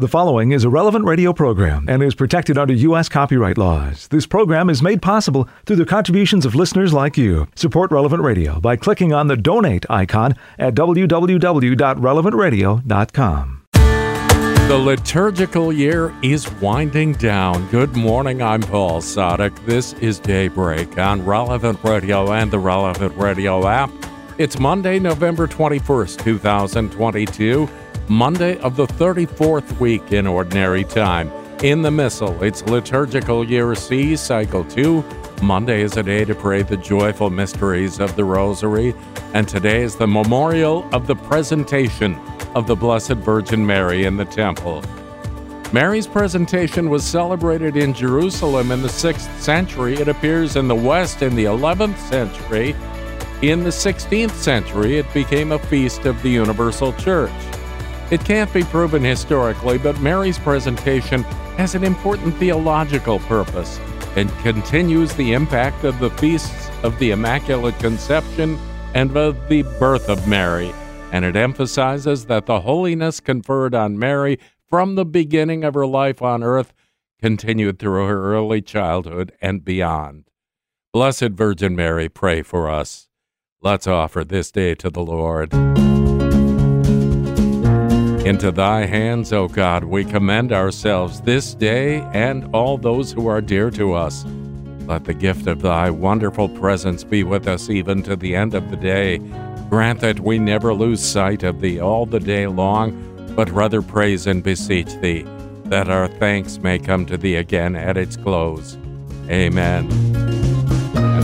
The following is a relevant radio program and is protected under U.S. copyright laws. This program is made possible through the contributions of listeners like you. Support Relevant Radio by clicking on the donate icon at www.relevantradio.com. The liturgical year is winding down. Good morning, I'm Paul Sadek. This is Daybreak on Relevant Radio and the Relevant Radio app. It's Monday, November 21st, 2022. Monday of the 34th week in Ordinary Time. In the Missal, it's Liturgical Year C, Cycle 2. Monday is a day to pray the joyful mysteries of the Rosary, and today is the memorial of the presentation of the Blessed Virgin Mary in the Temple. Mary's presentation was celebrated in Jerusalem in the 6th century. It appears in the West in the 11th century. In the 16th century, it became a feast of the Universal Church. It can't be proven historically, but Mary's presentation has an important theological purpose and continues the impact of the feasts of the Immaculate Conception and of the birth of Mary. And it emphasizes that the holiness conferred on Mary from the beginning of her life on earth continued through her early childhood and beyond. Blessed Virgin Mary, pray for us. Let's offer this day to the Lord. Into thy hands, O God, we commend ourselves this day and all those who are dear to us. Let the gift of thy wonderful presence be with us even to the end of the day. Grant that we never lose sight of thee all the day long, but rather praise and beseech thee, that our thanks may come to thee again at its close. Amen.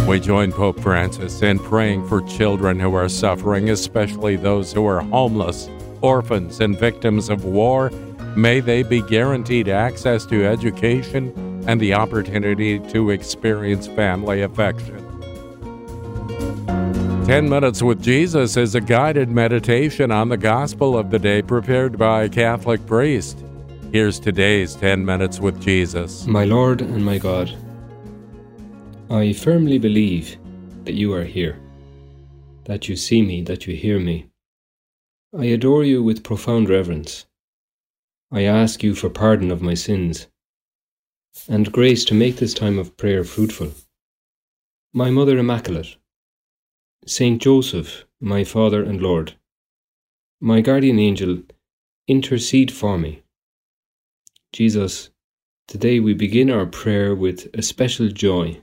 We join Pope Francis in praying for children who are suffering, especially those who are homeless orphans, and victims of war. May they be guaranteed access to education and the opportunity to experience family affection. 10 Minutes with Jesus is a guided meditation on the gospel of the day prepared by a Catholic priest. Here's today's 10 Minutes with Jesus. My Lord and my God, I firmly believe that you are here, that you see me, that you hear me. I adore you with profound reverence. I ask you for pardon of my sins and grace to make this time of prayer fruitful. My Mother Immaculate, Saint Joseph, my Father and Lord, my guardian angel, intercede for me. Jesus, today we begin our prayer with a special joy.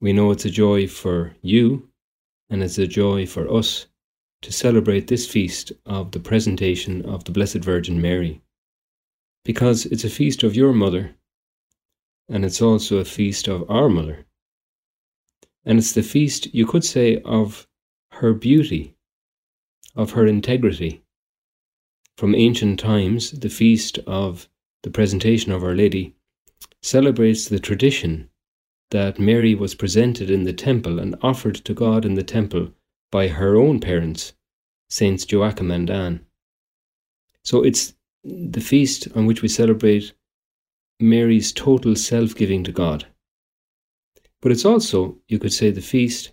We know it's a joy for you and it's a joy for us to celebrate this feast of the presentation of the Blessed Virgin Mary. Because it's a feast of your mother, and it's also a feast of our mother. And it's the feast, you could say, of her beauty, of her integrity. From ancient times, the feast of the presentation of Our Lady celebrates the tradition that Mary was presented in the temple and offered to God in the temple by her own parents, Saints Joachim and Anne. So it's the feast on which we celebrate Mary's total self giving to God. But it's also, you could say, the feast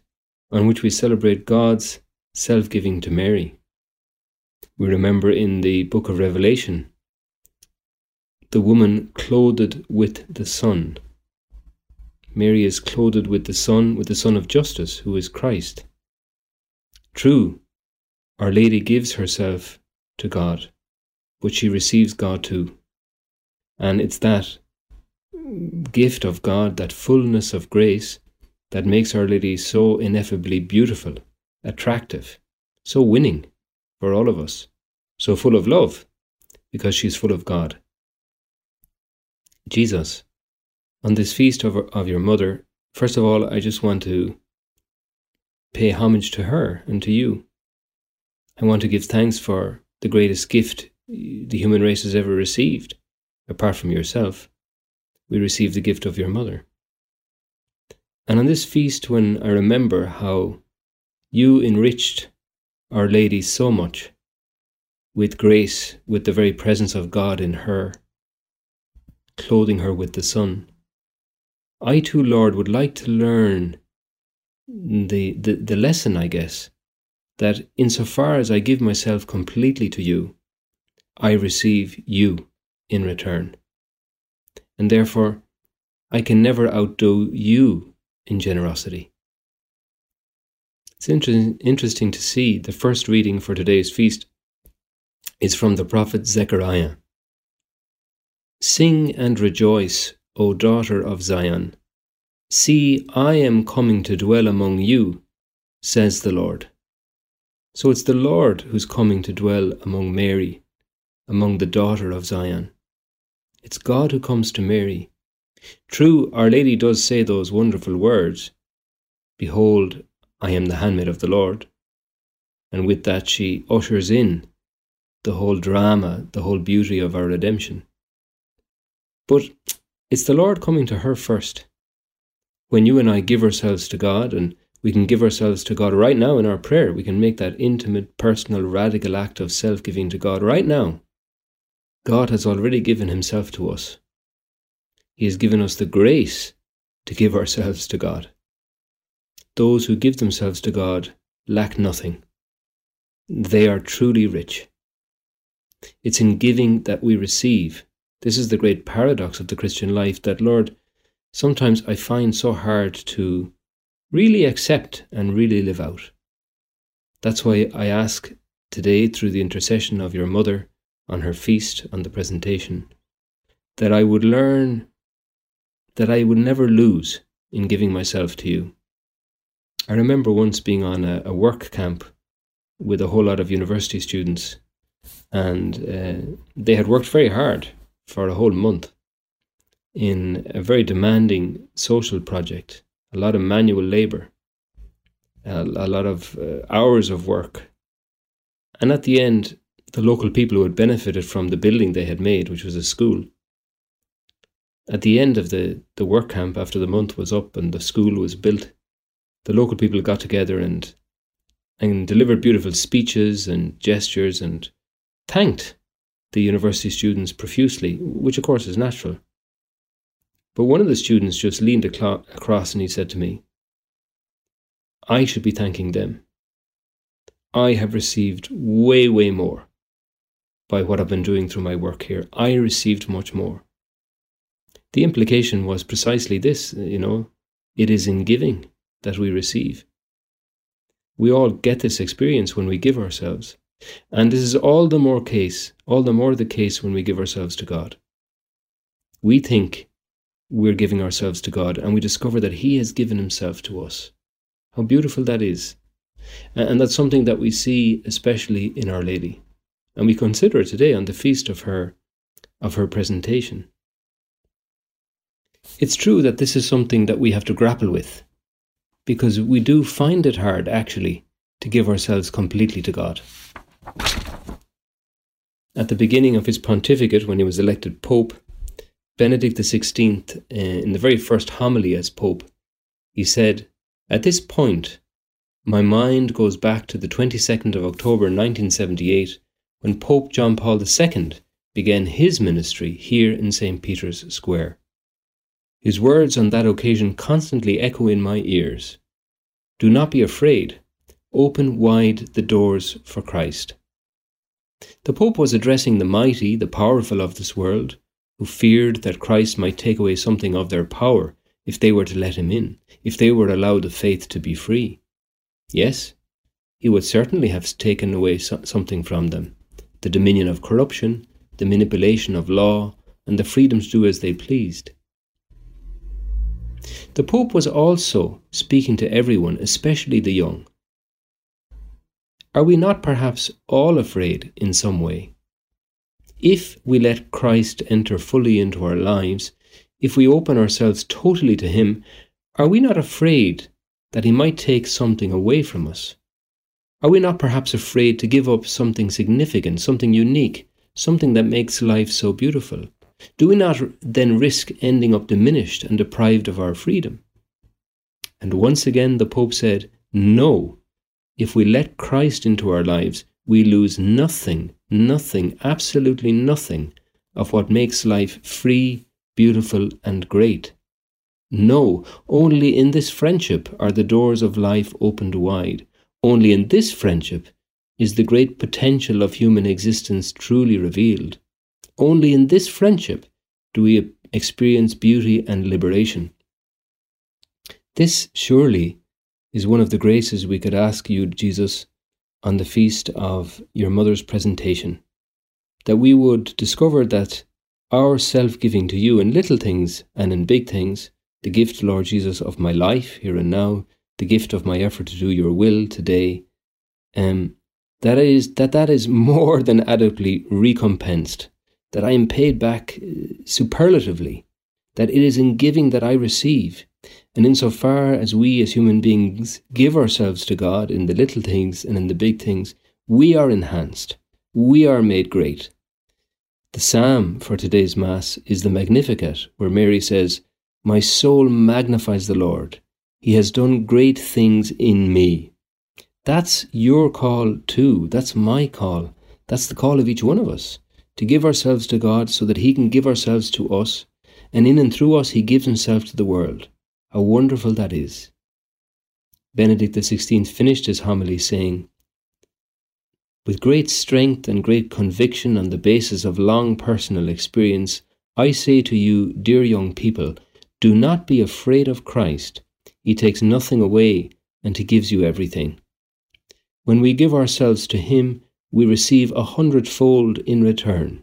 on which we celebrate God's self giving to Mary. We remember in the book of Revelation the woman clothed with the sun. Mary is clothed with the Son, with the Sun of Justice, who is Christ. True, Our Lady gives herself to God, but she receives God too. And it's that gift of God, that fullness of grace, that makes Our Lady so ineffably beautiful, attractive, so winning for all of us, so full of love, because she's full of God. Jesus, on this feast of, of your mother, first of all, I just want to pay homage to her and to you. I want to give thanks for the greatest gift the human race has ever received, apart from yourself. We receive the gift of your mother. And on this feast, when I remember how you enriched Our Lady so much with grace, with the very presence of God in her, clothing her with the Son, I too, Lord, would like to learn the, the, the lesson, I guess, that insofar as I give myself completely to you, I receive you in return. And therefore, I can never outdo you in generosity. It's inter- interesting to see the first reading for today's feast is from the prophet Zechariah. Sing and rejoice, O daughter of Zion. See, I am coming to dwell among you, says the Lord. So it's the Lord who's coming to dwell among Mary, among the daughter of Zion. It's God who comes to Mary. True, Our Lady does say those wonderful words Behold, I am the handmaid of the Lord. And with that, she ushers in the whole drama, the whole beauty of our redemption. But it's the Lord coming to her first. When you and I give ourselves to God, and we can give ourselves to God right now in our prayer, we can make that intimate, personal, radical act of self giving to God right now. God has already given Himself to us. He has given us the grace to give ourselves to God. Those who give themselves to God lack nothing. They are truly rich. It's in giving that we receive. This is the great paradox of the Christian life that, Lord, sometimes I find so hard to really accept and really live out. That's why I ask today, through the intercession of your mother on her feast, on the presentation, that I would learn that I would never lose in giving myself to you. I remember once being on a, a work camp with a whole lot of university students, and uh, they had worked very hard for a whole month in a very demanding social project, a lot of manual labor, a, a lot of uh, hours of work. And at the end, the local people who had benefited from the building they had made, which was a school, at the end of the, the work camp, after the month was up and the school was built, the local people got together and and delivered beautiful speeches and gestures and thanked the university students profusely, which of course is natural. But one of the students just leaned across and he said to me, I should be thanking them. I have received way, way more by what I've been doing through my work here. I received much more. The implication was precisely this, you know, it is in giving that we receive. We all get this experience when we give ourselves. And this is all the more case, all the more the case when we give ourselves to God. We think we're giving ourselves to God and we discover that He has given Himself to us. How beautiful that is. And that's something that we see especially in Our Lady. And we consider today on the feast of her of her presentation. It's true that this is something that we have to grapple with because we do find it hard, actually, to give ourselves completely to God. At the beginning of his pontificate, when he was elected Pope, Benedict XVI, uh, in the very first homily as Pope, he said, At this point, my mind goes back to the 22nd of October 1978, when Pope John Paul II began his ministry here in St. Peter's Square. His words on that occasion constantly echo in my ears Do not be afraid. Open wide the doors for Christ. The Pope was addressing the mighty, the powerful of this world, who feared that Christ might take away something of their power if they were to let him in, if they were allowed the faith to be free. Yes, he would certainly have taken away something from them the dominion of corruption, the manipulation of law, and the freedom to do as they pleased. The Pope was also speaking to everyone, especially the young. Are we not perhaps all afraid in some way? If we let Christ enter fully into our lives, if we open ourselves totally to Him, are we not afraid that He might take something away from us? Are we not perhaps afraid to give up something significant, something unique, something that makes life so beautiful? do we not then risk ending up diminished and deprived of our freedom? And once again, the Pope said, No, if we let Christ into our lives, we lose nothing, nothing, absolutely nothing of what makes life free, beautiful, and great. No, only in this friendship are the doors of life opened wide. Only in this friendship is the great potential of human existence truly revealed. Only in this friendship do we experience beauty and liberation. This surely is one of the graces we could ask you, Jesus, on the feast of your mother's presentation, that we would discover that our self giving to you in little things and in big things, the gift, Lord Jesus, of my life here and now, the gift of my effort to do your will today, um, that is that that is more than adequately recompensed, that I am paid back uh, superlatively, that it is in giving that I receive, and insofar as we as human beings give ourselves to God in the little things and in the big things, we are enhanced, we are made great. The psalm for today's Mass is the Magnificat, where Mary says, My soul magnifies the Lord. He has done great things in me. That's your call too. That's my call. That's the call of each one of us to give ourselves to God so that He can give ourselves to us, and in and through us, He gives Himself to the world. How wonderful that is. Benedict XVI finished his homily saying, With great strength and great conviction on the basis of long personal experience, I say to you, dear young people, do not be afraid of Christ. He takes nothing away and He gives you everything. When we give ourselves to Him, we receive a hundredfold in return.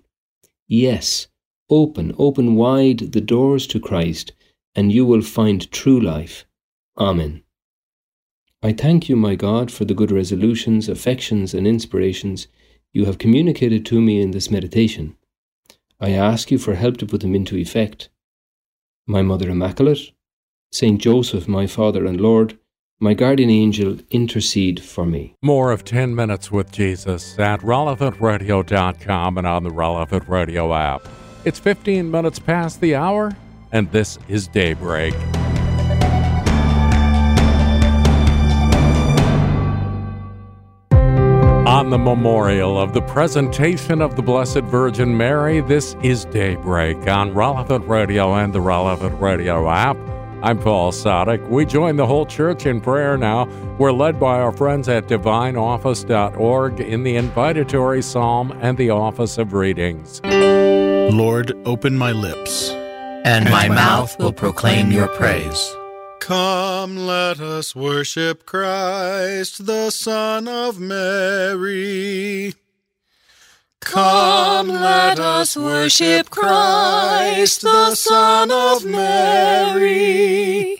Yes, open, open wide the doors to Christ and you will find true life. Amen. I thank you, my God, for the good resolutions, affections, and inspirations you have communicated to me in this meditation. I ask you for help to put them into effect. My Mother Immaculate, Saint Joseph, my Father and Lord, my guardian angel, intercede for me. More of 10 Minutes with Jesus at relevantradio.com and on the Relevant Radio app. It's 15 minutes past the hour and this is Daybreak. On the memorial of the presentation of the Blessed Virgin Mary, this is Daybreak on Relevant Radio and the Relevant Radio app. I'm Paul Sadek. We join the whole church in prayer now. We're led by our friends at divineoffice.org in the invitatory psalm and the office of readings. Lord, open my lips and my mouth will proclaim your praise. Come, let us worship Christ, the Son of Mary. Come, let us worship Christ, the Son of Mary.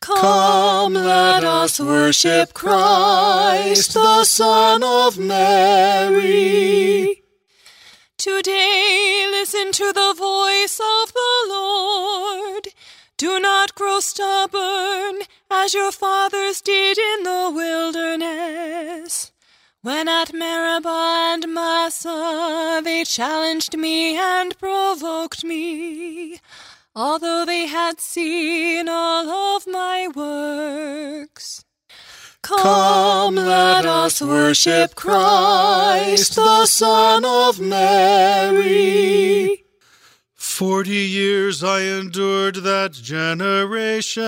Come, let us worship Christ, the Son of Mary. Today listen to the voice of the Lord. Do not grow stubborn as your fathers did in the wilderness. When at Meribah and Massah they challenged me and provoked me, although they had seen all of my works. Come, let us worship Christ, the Son of Mary. Forty years I endured that generation.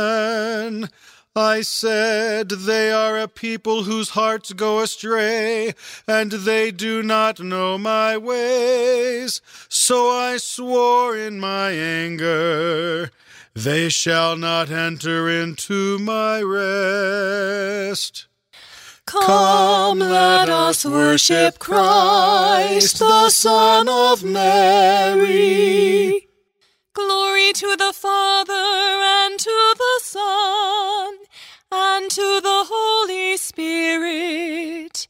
I said, They are a people whose hearts go astray, and they do not know my ways. So I swore in my anger, They shall not enter into my rest. Come, let us worship Christ, the Son of Mary. Glory to the Father, and to the Son, and to the Holy Spirit.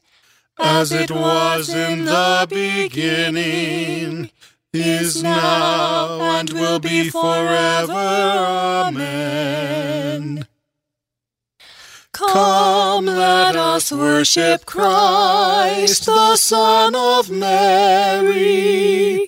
As it was in the beginning, is now, and will be forever. Amen. Come, let us worship Christ, the Son of Mary.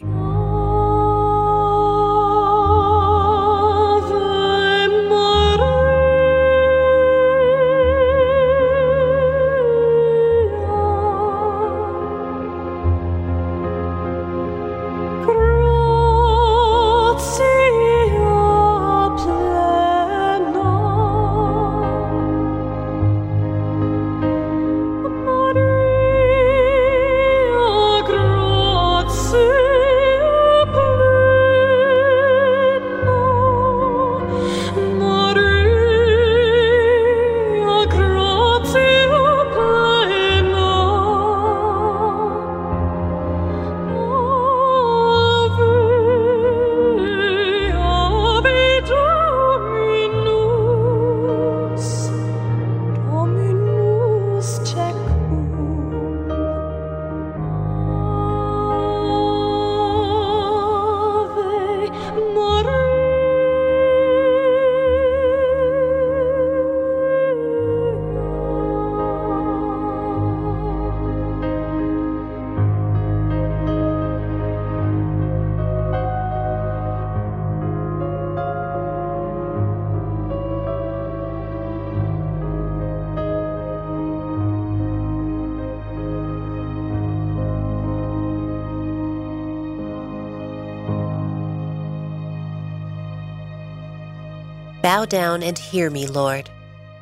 Bow down and hear me, Lord.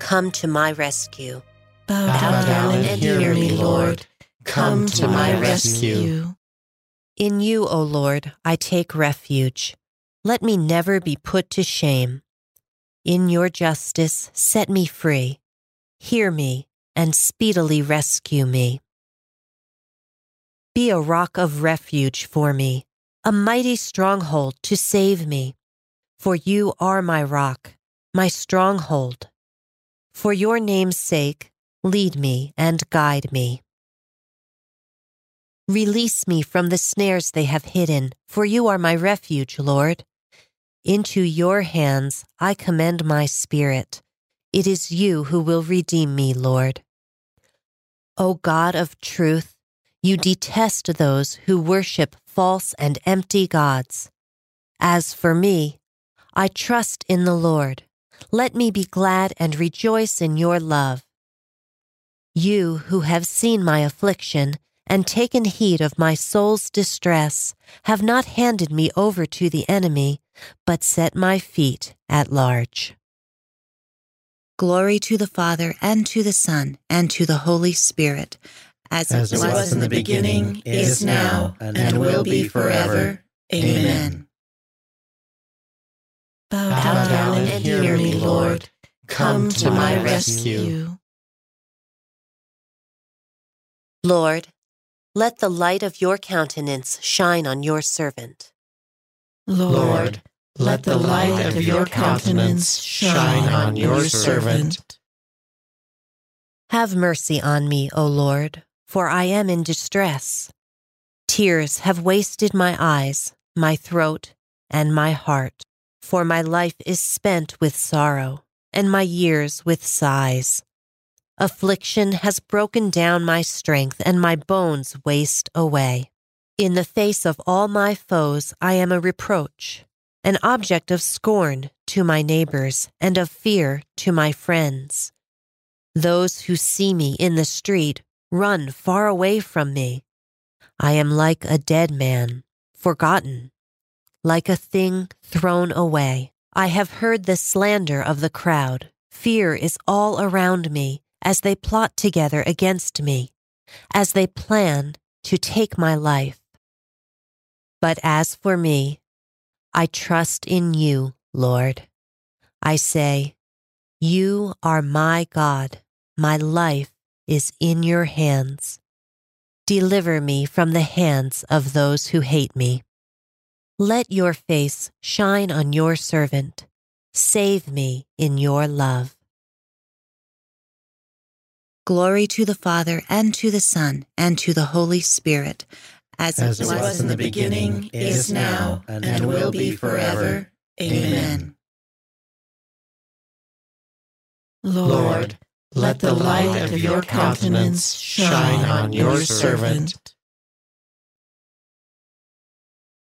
Come to my rescue. Bow, Bow down, and, and hear me, Lord. Come to my rescue. In you, O Lord, I take refuge. Let me never be put to shame. In your justice, set me free. Hear me and speedily rescue me. Be a rock of refuge for me, a mighty stronghold to save me. For you are my rock, my stronghold. For your name's sake, lead me and guide me. Release me from the snares they have hidden, for you are my refuge, Lord. Into your hands I commend my spirit. It is you who will redeem me, Lord. O God of truth, you detest those who worship false and empty gods. As for me, I trust in the Lord. Let me be glad and rejoice in your love. You who have seen my affliction and taken heed of my soul's distress have not handed me over to the enemy, but set my feet at large. Glory to the Father, and to the Son, and to the Holy Spirit, as, as it was, was in the beginning, is now, and, and will be forever. Amen. Bow, Bow down and hear me, Lord. Come to my rescue. Lord, let the light of your countenance shine on your servant. Lord, let the light of your countenance shine on your servant. Have mercy on me, O Lord, for I am in distress. Tears have wasted my eyes, my throat, and my heart for my life is spent with sorrow, and my years with sighs. Affliction has broken down my strength, and my bones waste away. In the face of all my foes, I am a reproach, an object of scorn to my neighbors, and of fear to my friends. Those who see me in the street run far away from me. I am like a dead man, forgotten like a thing thrown away. I have heard the slander of the crowd. Fear is all around me as they plot together against me, as they plan to take my life. But as for me, I trust in you, Lord. I say, You are my God. My life is in your hands. Deliver me from the hands of those who hate me. Let your face shine on your servant. Save me in your love. Glory to the Father, and to the Son, and to the Holy Spirit, as, As it was in the beginning, is now, and will be forever. Amen. Lord, let the light of your countenance shine on your servant.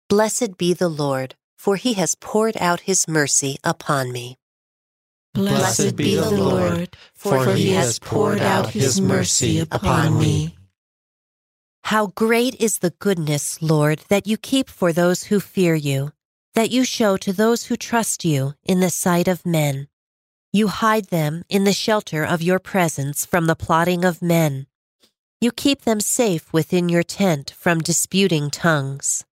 Blessed be the Lord, for he has poured out his mercy upon me. Blessed be the Lord, for he has poured out his mercy upon me. How great is the goodness, Lord, that you keep for those who fear you, that you show to those who trust you in the sight of men. You hide them in the shelter of your presence from the plotting of men. You keep them safe within your tent from disputing tongues.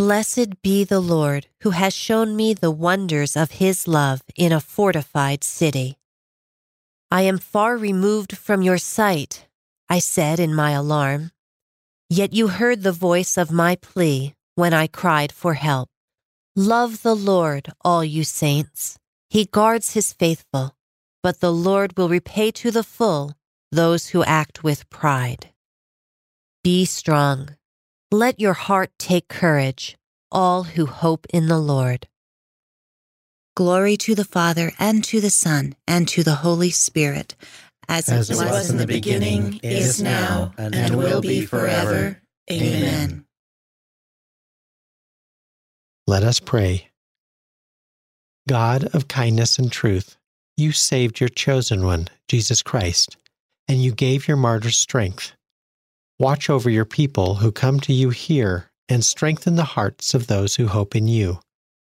Blessed be the Lord who has shown me the wonders of his love in a fortified city. I am far removed from your sight, I said in my alarm. Yet you heard the voice of my plea when I cried for help. Love the Lord, all you saints. He guards his faithful, but the Lord will repay to the full those who act with pride. Be strong. Let your heart take courage, all who hope in the Lord. Glory to the Father, and to the Son, and to the Holy Spirit, as, As it was in the beginning, is now, and will be forever. Amen. Let us pray. God of kindness and truth, you saved your chosen one, Jesus Christ, and you gave your martyrs strength. Watch over your people who come to you here and strengthen the hearts of those who hope in you,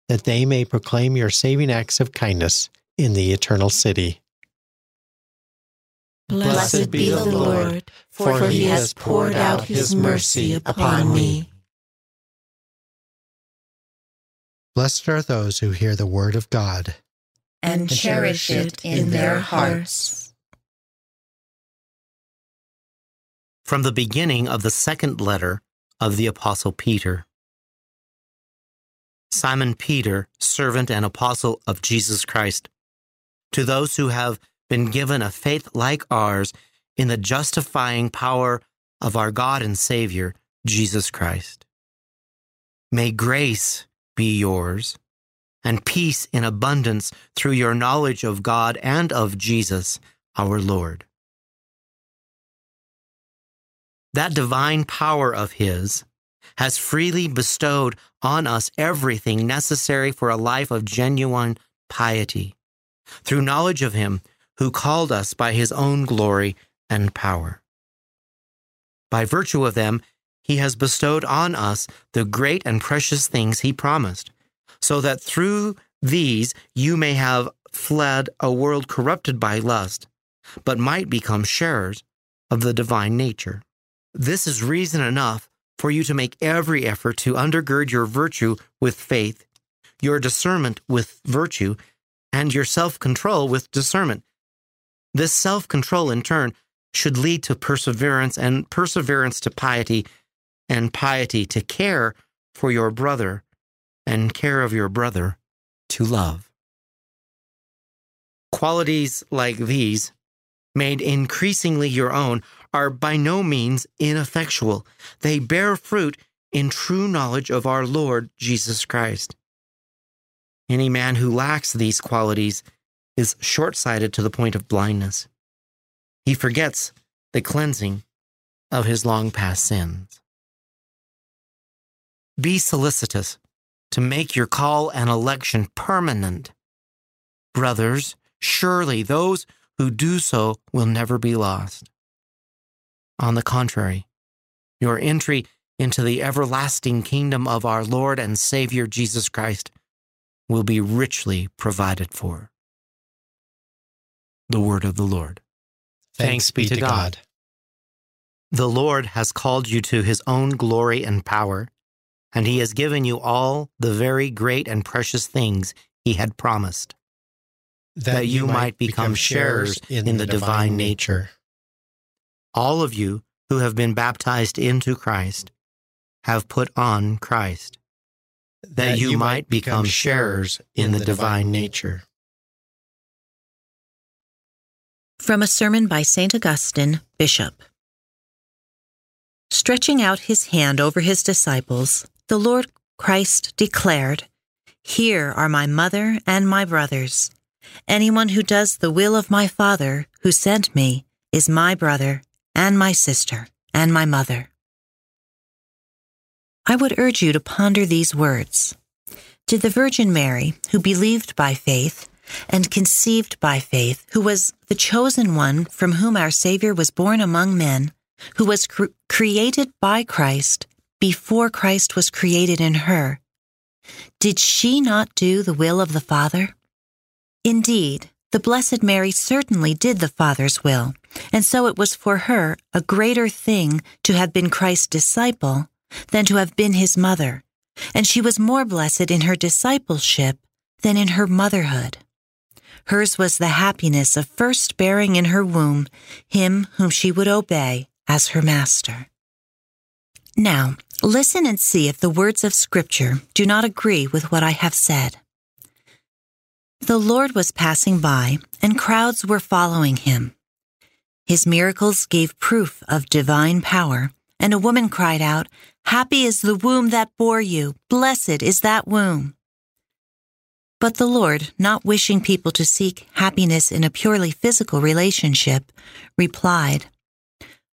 that they may proclaim your saving acts of kindness in the eternal city. Blessed be the Lord, for he has poured out his mercy upon me. Blessed are those who hear the word of God and cherish it in their hearts. From the beginning of the second letter of the Apostle Peter. Simon Peter, servant and apostle of Jesus Christ, to those who have been given a faith like ours in the justifying power of our God and Savior, Jesus Christ. May grace be yours and peace in abundance through your knowledge of God and of Jesus, our Lord. That divine power of His has freely bestowed on us everything necessary for a life of genuine piety, through knowledge of Him who called us by His own glory and power. By virtue of them, He has bestowed on us the great and precious things He promised, so that through these you may have fled a world corrupted by lust, but might become sharers of the divine nature. This is reason enough for you to make every effort to undergird your virtue with faith, your discernment with virtue, and your self control with discernment. This self control, in turn, should lead to perseverance, and perseverance to piety, and piety to care for your brother, and care of your brother to love. Qualities like these, made increasingly your own, are by no means ineffectual. They bear fruit in true knowledge of our Lord Jesus Christ. Any man who lacks these qualities is short sighted to the point of blindness. He forgets the cleansing of his long past sins. Be solicitous to make your call and election permanent. Brothers, surely those who do so will never be lost. On the contrary, your entry into the everlasting kingdom of our Lord and Savior Jesus Christ will be richly provided for. The word of the Lord. Thanks, be to God. The Lord has called you to his own glory and power, and he has given you all the very great and precious things he had promised, that, you might become sharers in the divine nature. All of you who have been baptized into Christ have put on Christ, that, you might become sharers in the divine nature. From a sermon by St. Augustine, Bishop. Stretching out his hand over his disciples, the Lord Christ declared, Here are my mother and my brothers. Anyone who does the will of my Father who sent me is my brother and my sister and my mother. I would urge you to ponder these words. Did the Virgin Mary, who believed by faith and conceived by faith, who was the chosen one from whom our Savior was born among men, who was cre- created by Christ before Christ was created in her, did she not do the will of the Father? Indeed, the Blessed Mary certainly did the Father's will, and so it was for her a greater thing to have been Christ's disciple than to have been his mother, and she was more blessed in her discipleship than in her motherhood. Hers was the happiness of first bearing in her womb him whom she would obey as her master. Now, listen and see if the words of Scripture do not agree with what I have said. The Lord was passing by, and crowds were following him. His miracles gave proof of divine power, and a woman cried out, Happy is the womb that bore you, blessed is that womb. But the Lord, not wishing people to seek happiness in a purely physical relationship, replied,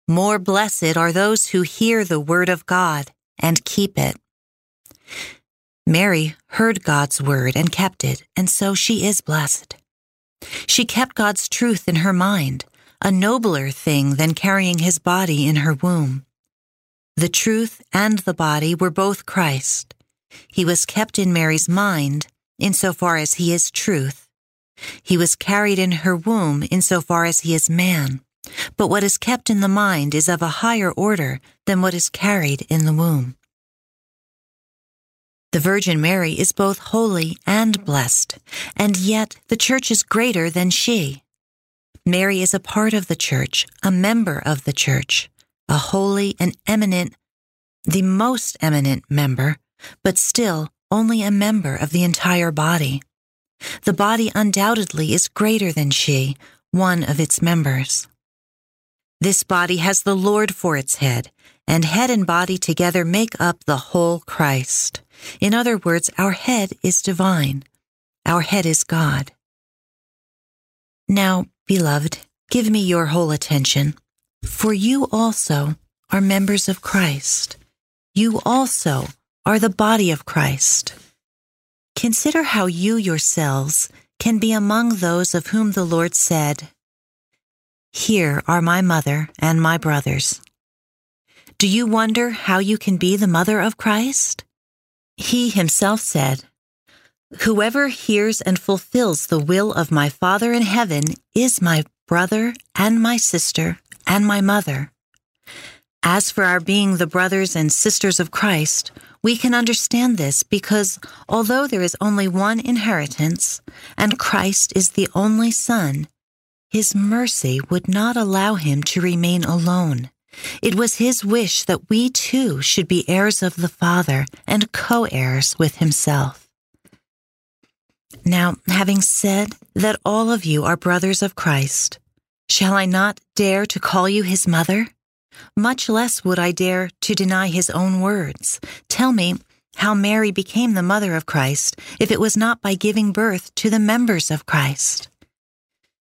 more blessed are those who hear the word of God and keep it. Mary heard God's word and kept it, and so she is blessed. She kept God's truth in her mind, a nobler thing than carrying his body in her womb. The truth and the body were both Christ. He was kept in Mary's mind insofar as he is truth. He was carried in her womb insofar as he is man. But what is kept in the mind is of a higher order than what is carried in the womb. The Virgin Mary is both holy and blessed, and yet the Church is greater than she. Mary is a part of the Church, a member of the Church, a holy and eminent, the most eminent member, but still only a member of the entire body. The body undoubtedly is greater than she, one of its members. This body has the Lord for its head, and head and body together make up the whole Christ. In other words, our head is divine. Our head is God. Now, beloved, give me your whole attention, for you also are members of Christ. You also are the body of Christ. Consider how you yourselves can be among those of whom the Lord said, here are my mother and my brothers. Do you wonder how you can be the mother of Christ? He himself said, Whoever hears and fulfills the will of my Father in heaven is my brother and my sister and my mother. As for our being the brothers and sisters of Christ, we can understand this because although there is only one inheritance and Christ is the only Son, his mercy would not allow him to remain alone. It was his wish that we too should be heirs of the Father and co heirs with himself. Now, having said that all of you are brothers of Christ, shall I not dare to call you his mother? Much less would I dare to deny his own words. Tell me how Mary became the mother of Christ if it was not by giving birth to the members of Christ.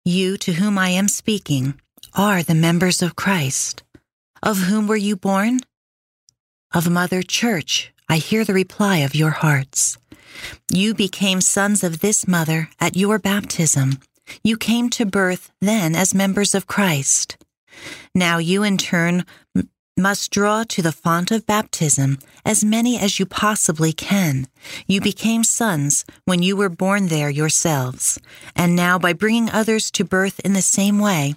You to whom I am speaking are the members of Christ. Of whom were you born? Of Mother Church, I hear the reply of your hearts. You became sons of this mother at your baptism. You came to birth then as members of Christ. Now you in turn must draw to the font of baptism as many as you possibly can. You became sons when you were born there yourselves, and now by bringing others to birth in the same way,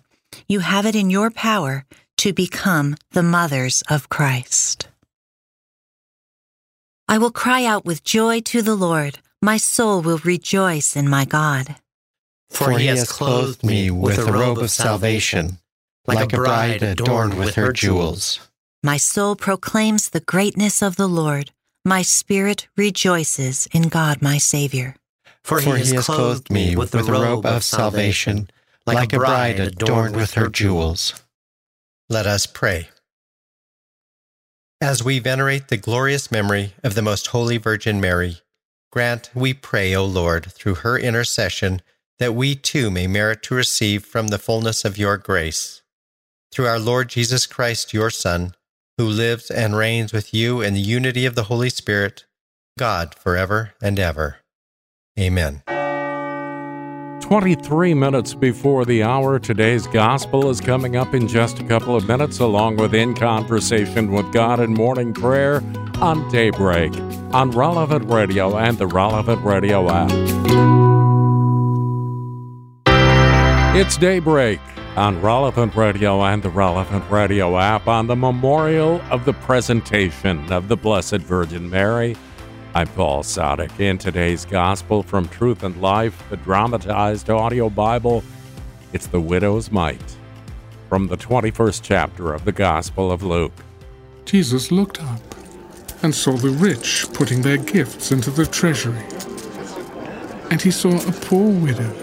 you have it in your power to become the mothers of Christ. I will cry out with joy to the Lord. My soul will rejoice in my God. For he has clothed me with a robe of salvation, like a bride adorned with her jewels. My soul proclaims the greatness of the Lord. My spirit rejoices in God my Savior. For he has clothed me with a robe of salvation, like a bride adorned with her jewels. Let us pray. As we venerate the glorious memory of the Most Holy Virgin Mary, grant, we pray, O Lord, through her intercession, that we too may merit to receive from the fullness of your grace. Through our Lord Jesus Christ, your Son, who lives and reigns with you in the unity of the Holy Spirit, God, forever and ever. Amen. 23 minutes before the hour, today's gospel is coming up in just a couple of minutes, along with In Conversation with God and Morning Prayer on Daybreak, on Relevant Radio and the Relevant Radio app. It's Daybreak on Relevant Radio and the Relevant Radio app on the memorial of the presentation of the Blessed Virgin Mary. I'm Paul Sadek. In today's Gospel from Truth and Life, the dramatized audio Bible, it's the widow's mite from the 21st chapter of the Gospel of Luke. Jesus looked up and saw the rich putting their gifts into the treasury. And he saw a poor widow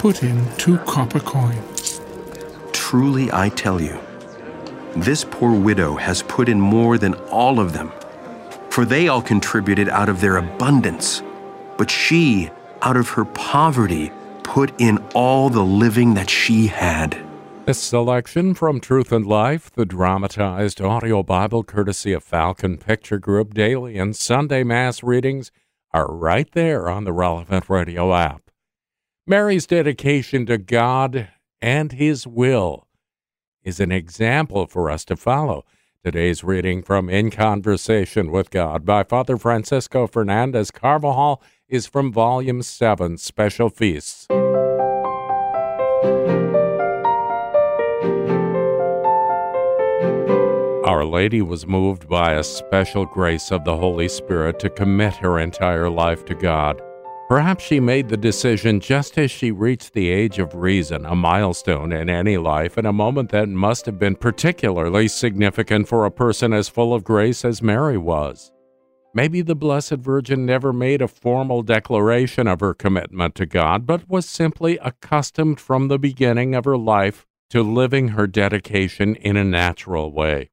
put in two copper coins. Truly I tell you, this poor widow has put in more than all of them. For they all contributed out of their abundance, but she, out of her poverty, put in all the living that she had. A selection from Truth and Life, the dramatized audio Bible courtesy of Falcon Picture Group daily and Sunday Mass readings are right there on the relevant radio app. Mary's dedication to God and His will is an example for us to follow. Today's reading from In Conversation with God by Father Francisco Fernandez Carvajal is from Volume 7, Special Feasts. Our Lady was moved by a special grace of the Holy Spirit to commit her entire life to God. Perhaps she made the decision just as she reached the age of reason, a milestone in any life, and a moment that must have been particularly significant for a person as full of grace as Mary was. Maybe the Blessed Virgin never made a formal declaration of her commitment to God, but was simply accustomed from the beginning of her life to living her dedication in a natural way.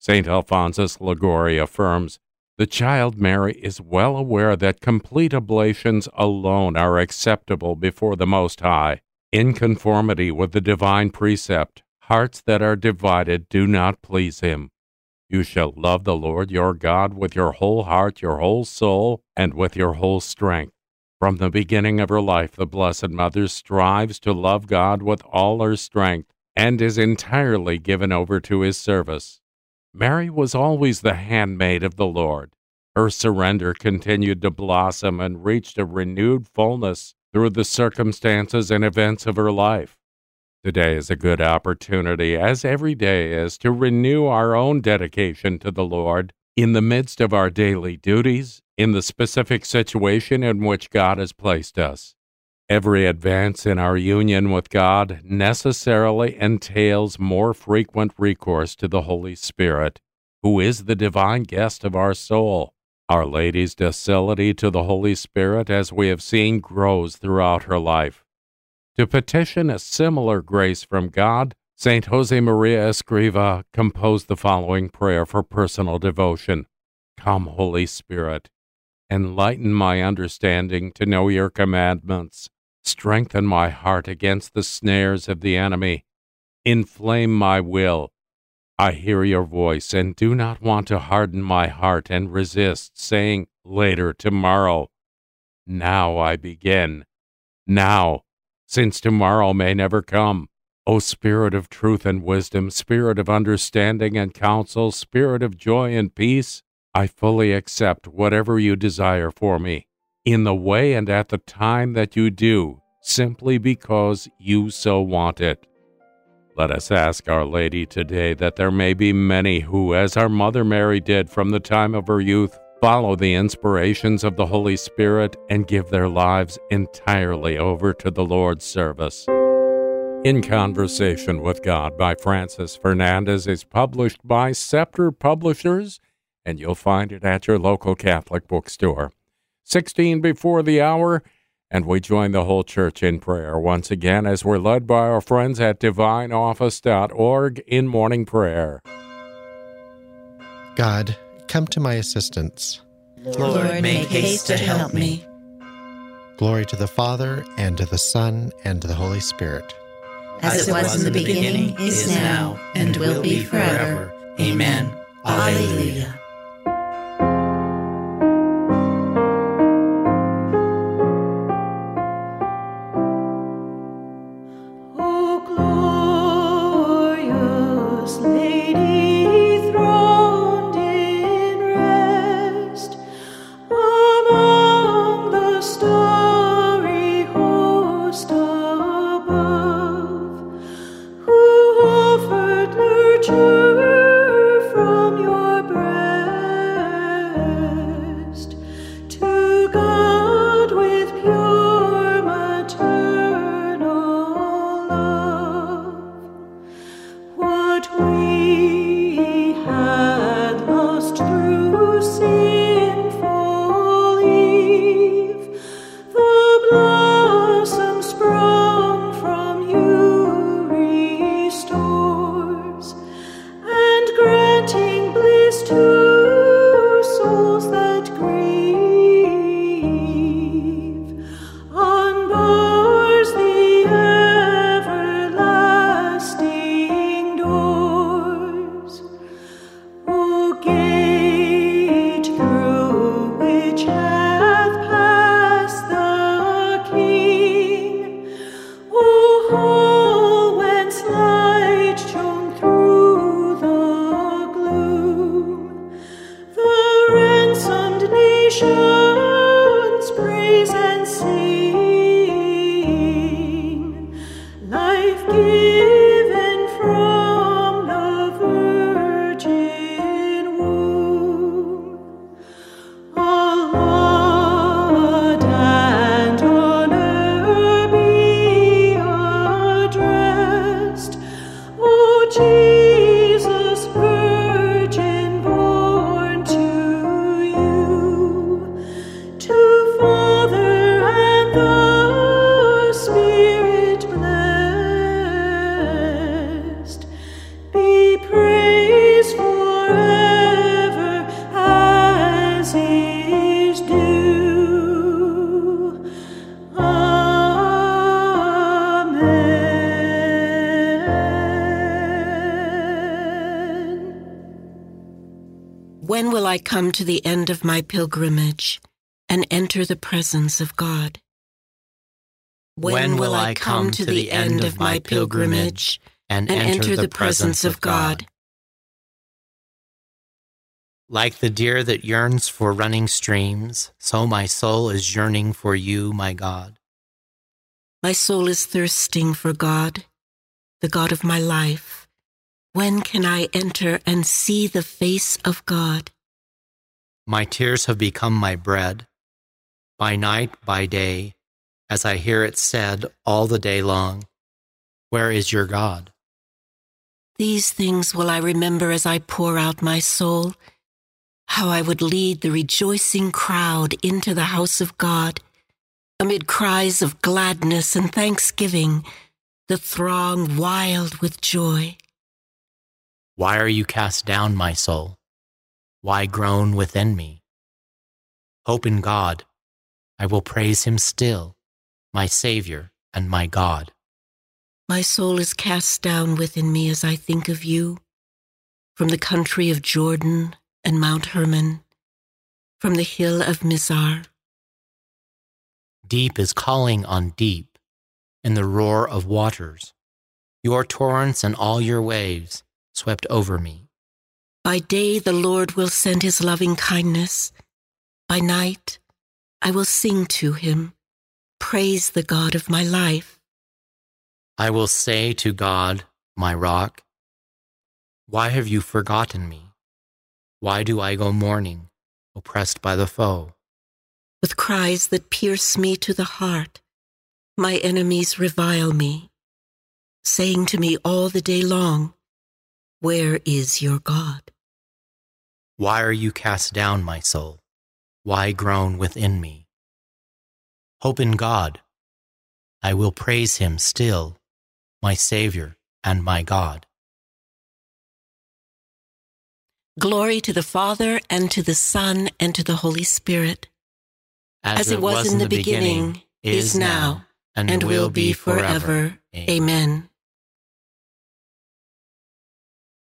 St. Alphonsus Liguori affirms the child Mary is well aware that complete oblations alone are acceptable before the Most High, in conformity with the divine precept hearts that are divided do not please Him. You shall love the Lord your God with your whole heart, your whole soul, and with your whole strength. From the beginning of her life, the Blessed Mother strives to love God with all her strength and is entirely given over to His service. Mary was always the handmaid of the Lord. Her surrender continued to blossom and reached a renewed fullness through the circumstances and events of her life. Today is a good opportunity, as every day is, to renew our own dedication to the Lord in the midst of our daily duties, in the specific situation in which God has placed us. Every advance in our union with God necessarily entails more frequent recourse to the Holy Spirit, who is the divine guest of our soul. Our Lady's docility to the Holy Spirit, as we have seen, grows throughout her life. To petition a similar grace from God, St. Josemaria Escriva composed the following prayer for personal devotion Come, Holy Spirit, enlighten my understanding to know your commandments Strengthen my heart against the snares of the enemy. Inflame my will. I hear your voice and do not want to harden my heart and resist, saying, Later, tomorrow. Now I begin. Now, since tomorrow may never come. O Spirit of truth and wisdom, Spirit of understanding and counsel, Spirit of joy and peace, I fully accept whatever you desire for me, in the way and at the time that you do, simply because you so want it. Let us ask Our Lady today that there may be many who, as our Mother Mary did from the time of her youth, follow the inspirations of the Holy Spirit and give their lives entirely over to the Lord's service. In Conversation with God by Francis Fernandez is published by Scepter Publishers, and you'll find it at your local Catholic bookstore. 16 before the hour, and we join the whole church in prayer once again as we're led by our friends at divineoffice.org in morning prayer. God, come to my assistance. Lord, make haste to help me. Glory to the Father, and to the Son, and to the Holy Spirit as it was in the beginning, is now, and will be forever. Amen. Alleluia. To the end of my pilgrimage and enter the presence of God? When, when will I come to the end of my pilgrimage and, and enter the presence of God? Like the deer that yearns for running streams, so my soul is yearning for you, my God. My soul is thirsting for God, the God of my life. When can I enter and see the face of God? My tears have become my bread. By night, by day, as I hear it said all the day long, Where is your God? These things will I remember as I pour out my soul, how I would lead the rejoicing crowd into the house of God, amid cries of gladness and thanksgiving, the throng wild with joy. Why are you cast down, my soul? Why groan within me? Hope in God, I will praise him still, my Savior and my God. My soul is cast down within me as I think of you, from the country of Jordan and Mount Hermon, from the hill of Mizar. Deep is calling on deep in the roar of waters. Your torrents and all your waves swept over me. By day the Lord will send his loving kindness. By night I will sing to him, praise the God of my life. I will say to God, my rock, Why have you forgotten me? Why do I go mourning, oppressed by the foe? With cries that pierce me to the heart, my enemies revile me, saying to me all the day long, Where is your God? Why are you cast down, my soul? Why groan within me? Hope in God. I will praise him still, my Savior and my God. Glory to the Father, and to the Son, and to the Holy Spirit. As, it was, in the beginning, is now, and, will be forever. Amen.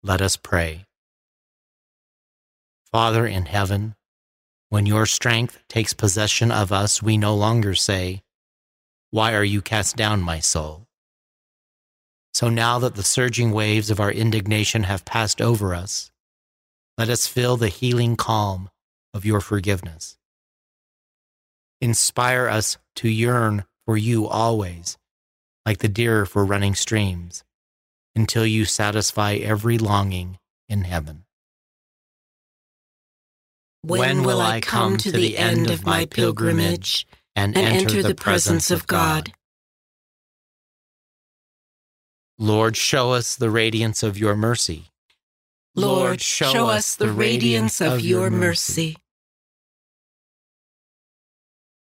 Let us pray. Father in heaven, when your strength takes possession of us, we no longer say, Why are you cast down, my soul? So now that the surging waves of our indignation have passed over us, let us feel the healing calm of your forgiveness. Inspire us to yearn for you always, like the deer for running streams, until you satisfy every longing in heaven. When will I come to the end of my pilgrimage and enter the presence of God? Lord, show us the radiance of your mercy. Lord, show us the radiance of your mercy.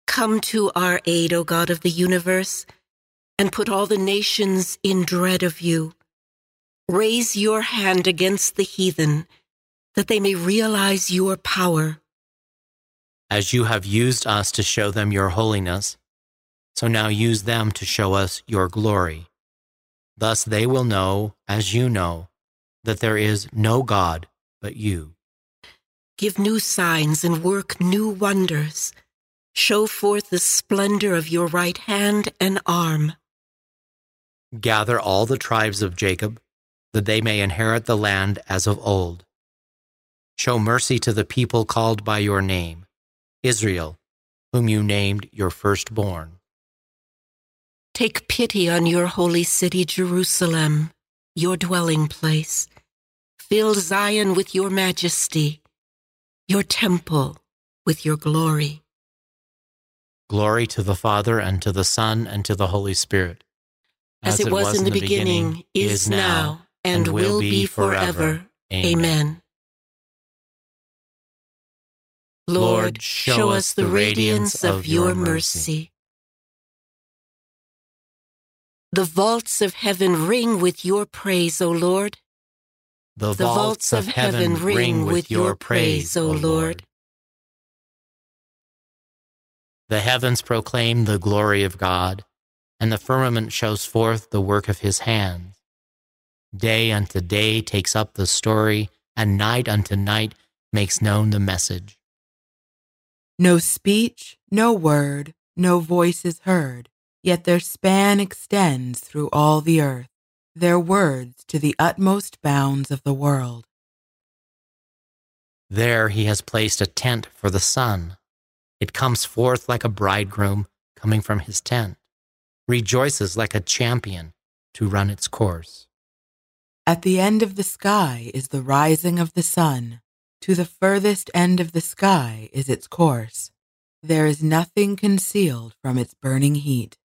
Come to our aid, O God of the universe, and put all the nations in dread of you. Raise your hand against the heathen, that they may realize your power. As you have used us to show them your holiness, so now use them to show us your glory. Thus they will know, as you know, that there is no God but you. Give new signs and work new wonders. Show forth the splendor of your right hand and arm. Gather all the tribes of Jacob, that they may inherit the land as of old. Show mercy to the people called by your name, Israel, whom you named your firstborn. Take pity on your holy city, Jerusalem, your dwelling place. Fill Zion with your majesty, your temple with your glory. Glory to the Father, and to the Son, and to the Holy Spirit. As, it was, in the beginning, is now, and will be forever. Amen. Lord, show us the radiance of your mercy. The vaults of heaven ring with your praise, O Lord. The vaults of heaven ring with your praise, O Lord. The heavens proclaim the glory of God, and the firmament shows forth the work of his hands. Day unto day takes up the story, and night unto night makes known the message. No speech, no word, no voice is heard, yet their span extends through all the earth, their words to the utmost bounds of the world. There he has placed a tent for the sun. It comes forth like a bridegroom coming from his tent, rejoices like a champion to run its course. At the end of the sky is the rising of the sun. To the furthest end of the sky is its course. There is nothing concealed from its burning heat.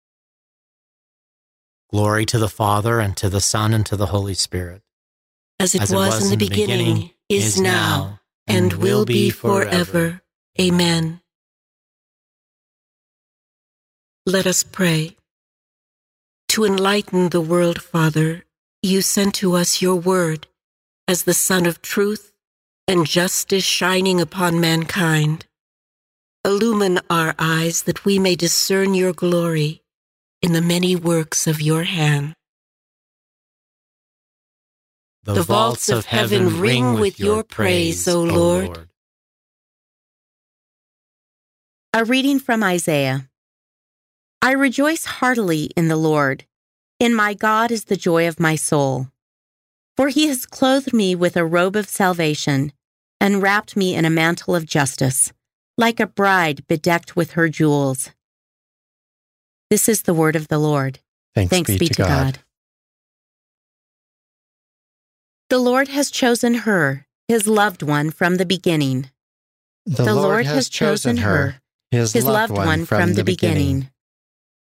Glory to the Father, and to the Son, and to the Holy Spirit. As it, As it was, was, in the beginning, beginning is now, and will be forever. Amen. Let us pray. To enlighten the world, Father, you sent to us your word as the Sun of truth and justice shining upon mankind. Illumine our eyes that we may discern your glory in the many works of your hand. The, the vaults of heaven ring with your praise, O Lord. A reading from Isaiah. I rejoice heartily in the Lord. In my God is the joy of my soul. For he has clothed me with a robe of salvation and wrapped me in a mantle of justice, like a bride bedecked with her jewels. This is the word of the Lord. Thanks, Thanks be, to God. God. The Lord has chosen her, his loved one, from the beginning. The, The Lord, Lord has chosen her, his, his loved one from the beginning.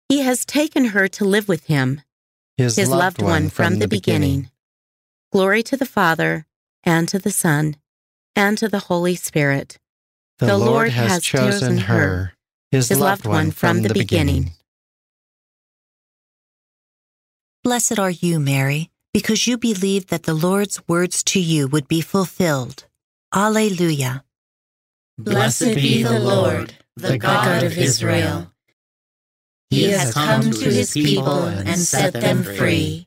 He has taken her to live with him, His, his loved one from the beginning. Glory to the Father, and to the Son, and to the Holy Spirit. The, Lord has chosen her, his, loved one from the beginning. Blessed are you, Mary, because you believed that the Lord's words to you would be fulfilled. Alleluia. Blessed be the Lord, the God of Israel. He has come to his people and set them free.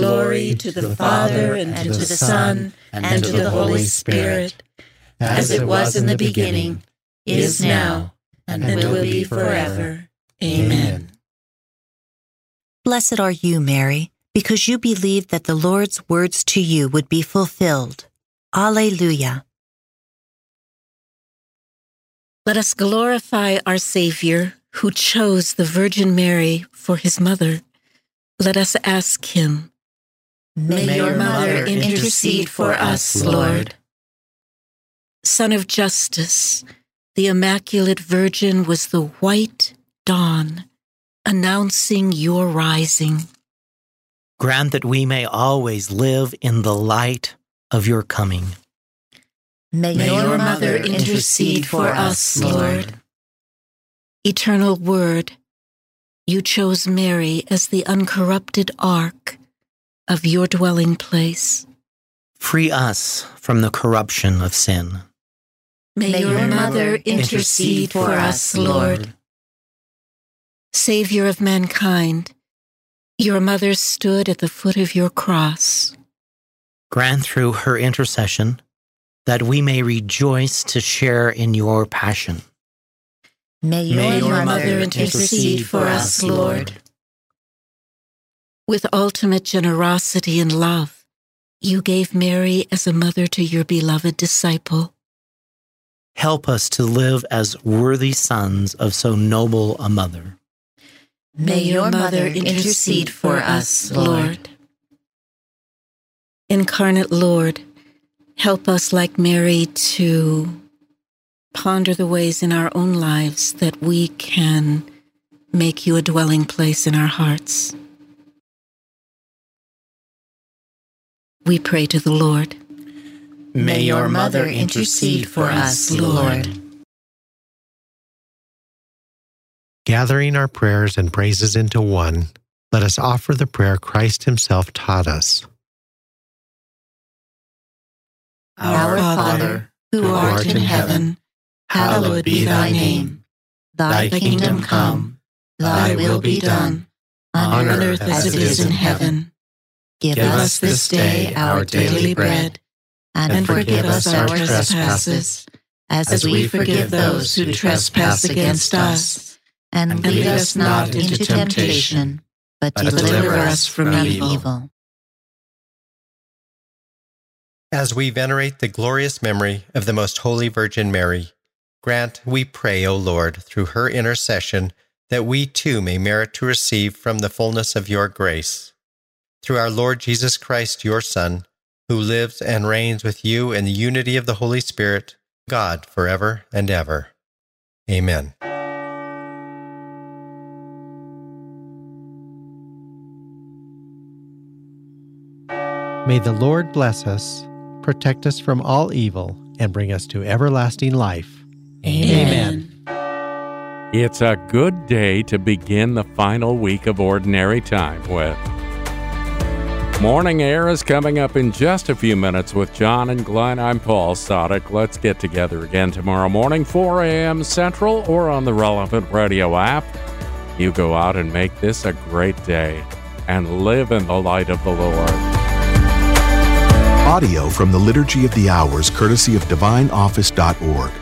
Glory to the Father, and to the Son, and to the Holy Spirit, as it was in the beginning, is now, and will be forever. Amen. Blessed are you, Mary, because you believed that the Lord's words to you would be fulfilled. Alleluia. Let us glorify our Savior, who chose the Virgin Mary for his mother. Let us ask him, May your mother intercede for us, Lord. Sun of Justice, the Immaculate Virgin was the white dawn announcing your rising. Grant that we may always live in the light of your coming. May, May your mother intercede for us, Lord. Eternal Word, you chose Mary as the uncorrupted ark of your dwelling place. Free us from the corruption of sin. May, May your mother intercede for us, Lord. Savior of mankind, your mother stood at the foot of your cross. Grant through her intercession that we may rejoice to share in your passion. May your, May your mother intercede for us, Lord. With ultimate generosity and love, you gave Mary as a mother to your beloved disciple. Help us to live as worthy sons of so noble a mother. May your mother intercede for us, Lord. Incarnate Lord, help us like Mary to ponder the ways in our own lives that we can make you a dwelling place in our hearts. We pray to the Lord. May your mother intercede for us, Lord. Gathering our prayers and praises into one, let us offer the prayer Christ Himself taught us. Our Father, who art in heaven, hallowed be thy name. Thy kingdom come, thy will be done, on earth as it is in heaven. Give us this day our daily bread, and forgive us our trespasses, as we forgive those who trespass against us. And lead us not into temptation, but deliver us from evil. As we venerate the glorious memory of the Most Holy Virgin Mary, grant, we pray, O Lord, through her intercession, that we too may merit to receive from the fullness of your grace. Through our Lord Jesus Christ, your Son, who lives and reigns with you in the unity of the Holy Spirit, God, forever and ever. Amen. May the Lord bless us, protect us from all evil, and bring us to everlasting life. Amen. It's a good day to begin the final week of ordinary time with. Morning Air is coming up in just a few minutes with John and Glenn. I'm Paul Sadek. Let's get together again tomorrow morning, 4 a.m. Central, or on the relevant radio app. You go out and make this a great day and live in the light of the Lord. Audio from the Liturgy of the Hours, courtesy of DivineOffice.org.